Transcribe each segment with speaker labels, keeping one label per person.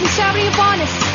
Speaker 1: And shouting upon us.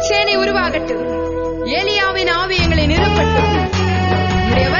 Speaker 1: சேனை உருவாகட்டும். ஏலியாவின் ஆவி எங்களை நிரப்பட்டும். உம்முடைய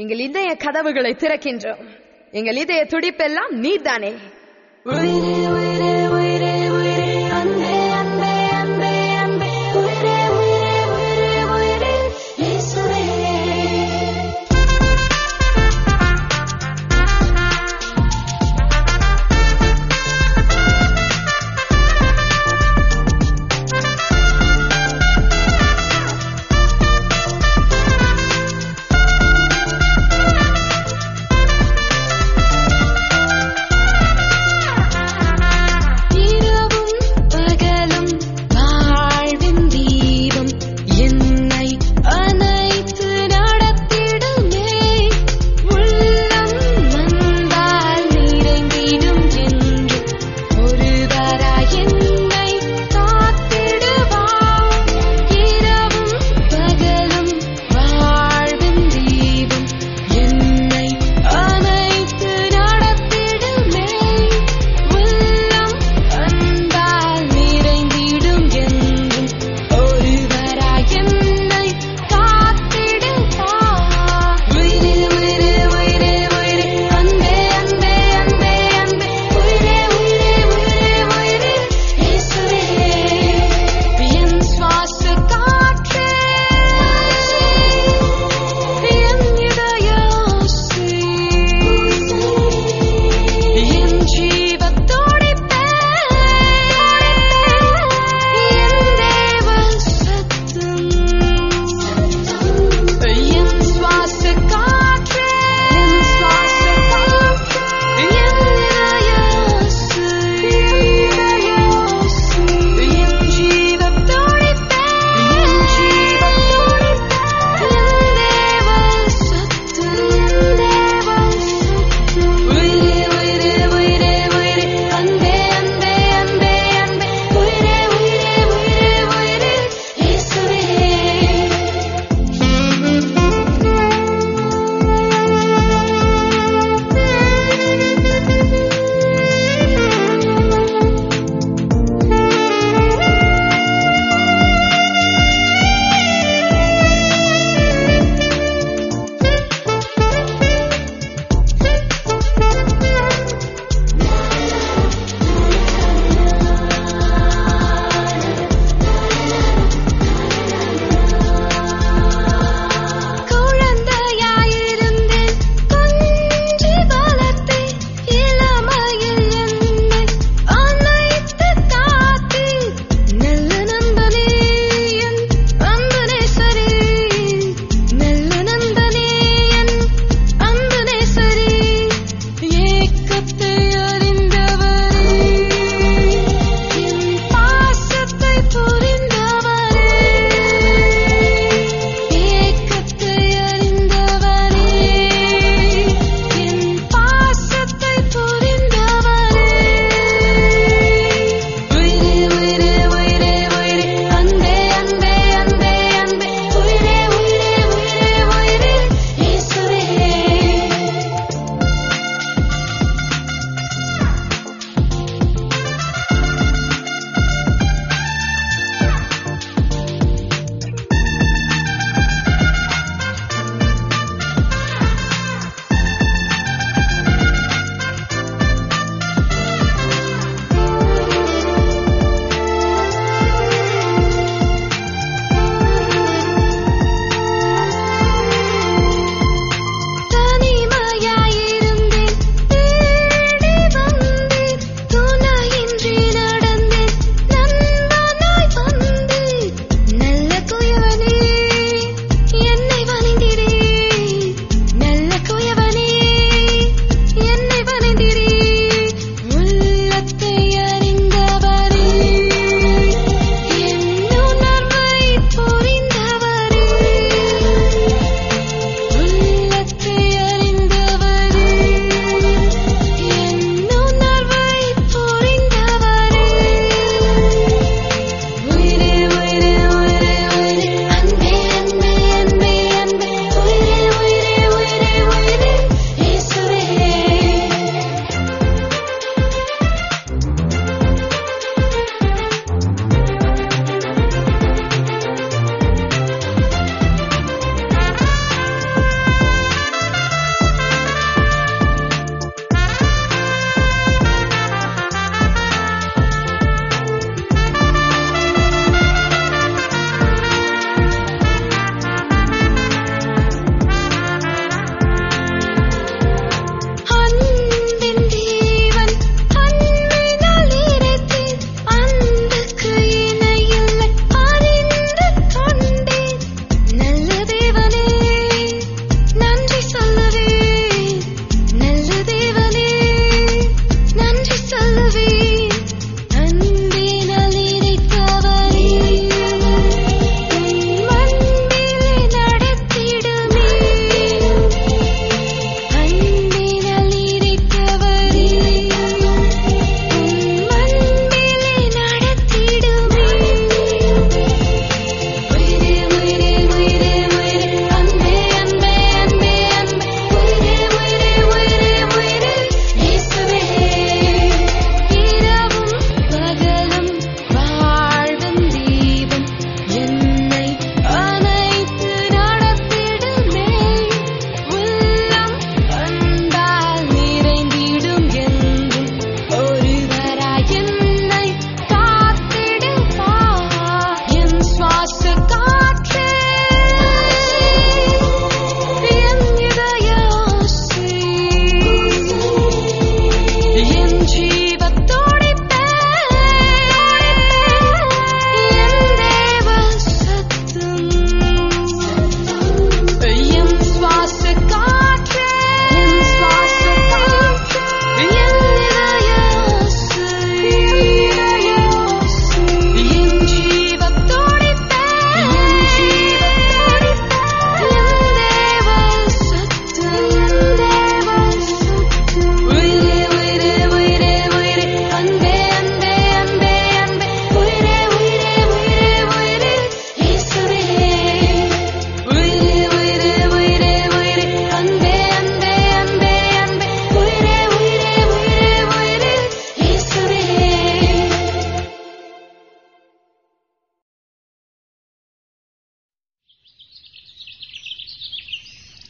Speaker 1: எங்கள் இதய கதவுகளை திறக்கின்றோம். எங்கள் இதய துடிப்பெல்லாம்
Speaker 2: நீதானே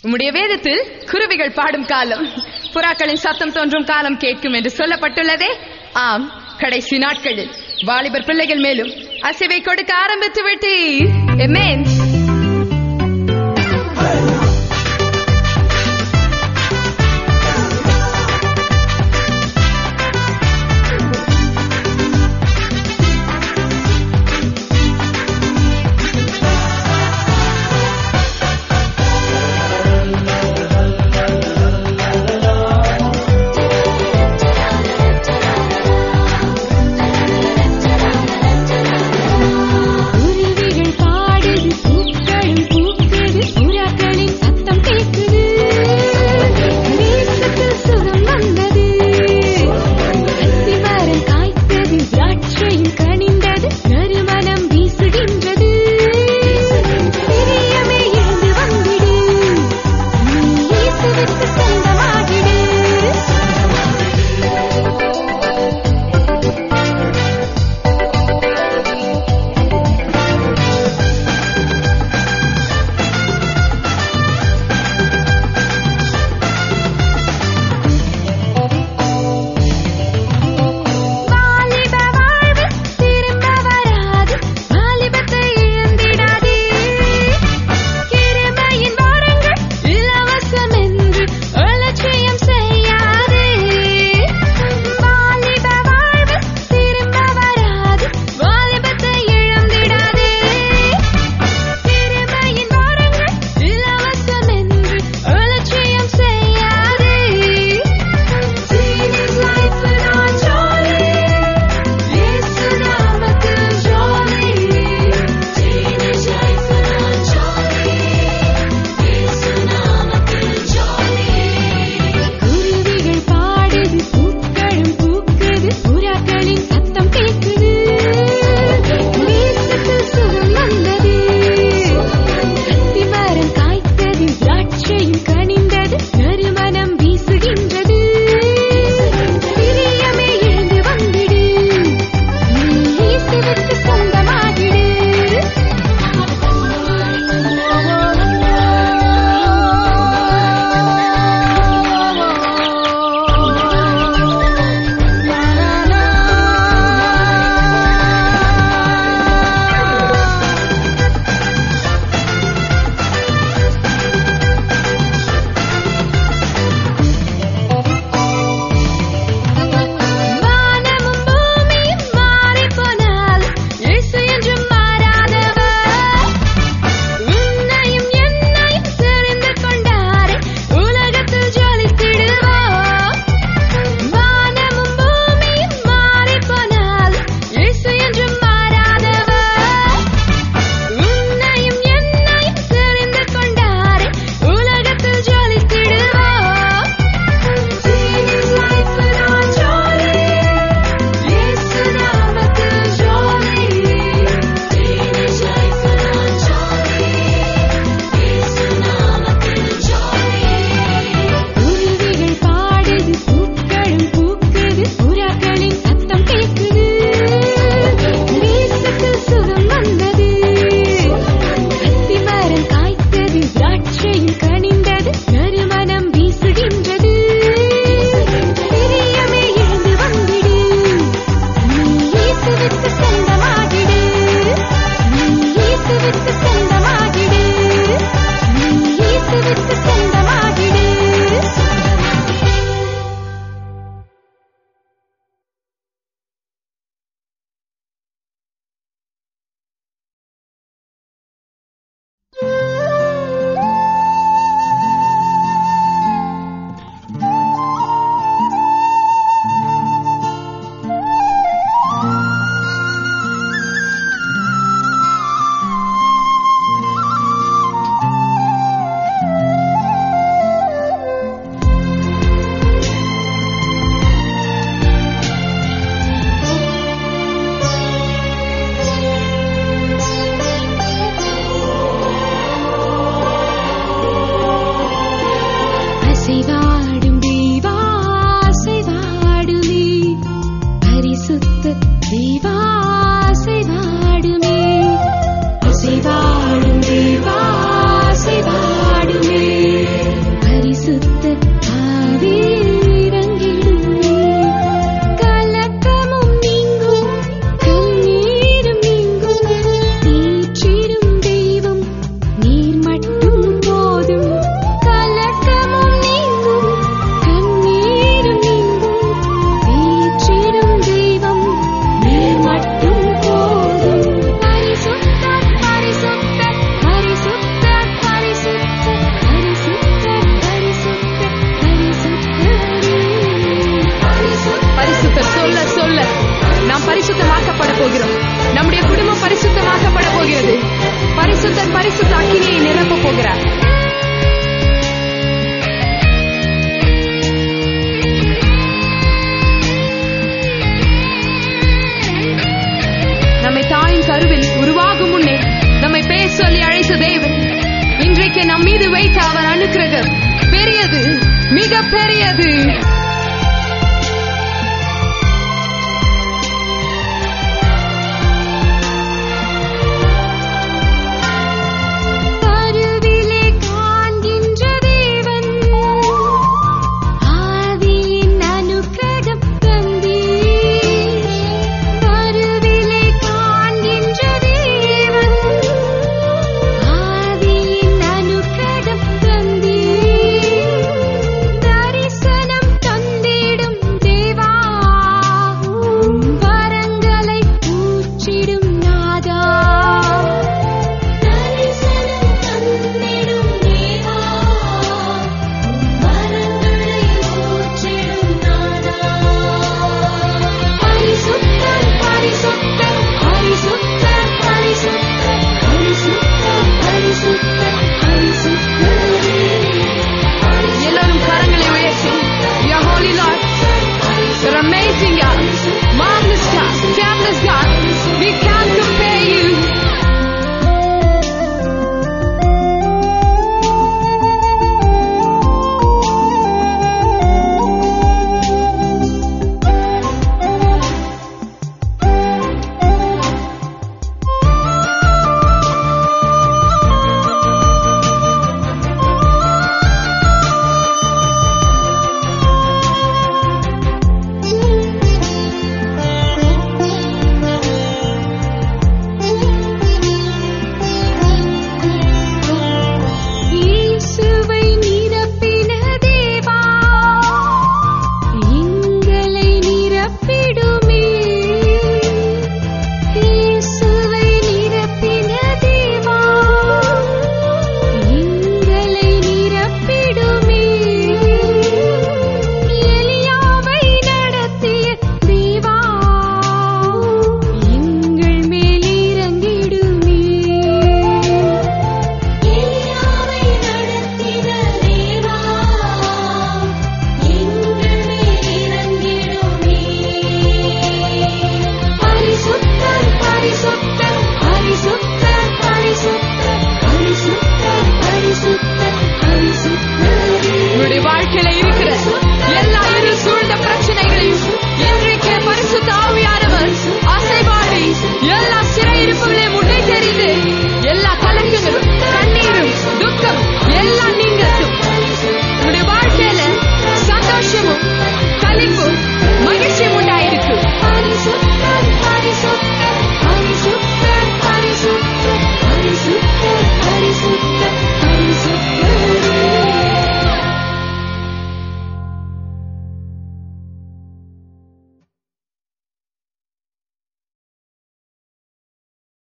Speaker 1: உம்முடைய வேதத்தில் குருவிகள் பாடும் காலம் புறாக்களின் சத்தம் தோன்றும் காலம் கேட்கும் என்று சொல்லப்பட்டுள்ளதே. ஆம் கடைசி நாட்களில் வாலிபர் பிள்ளைகள் மேலும் அசைவை கொடுக்க ஆரம்பித்து விட்டேன்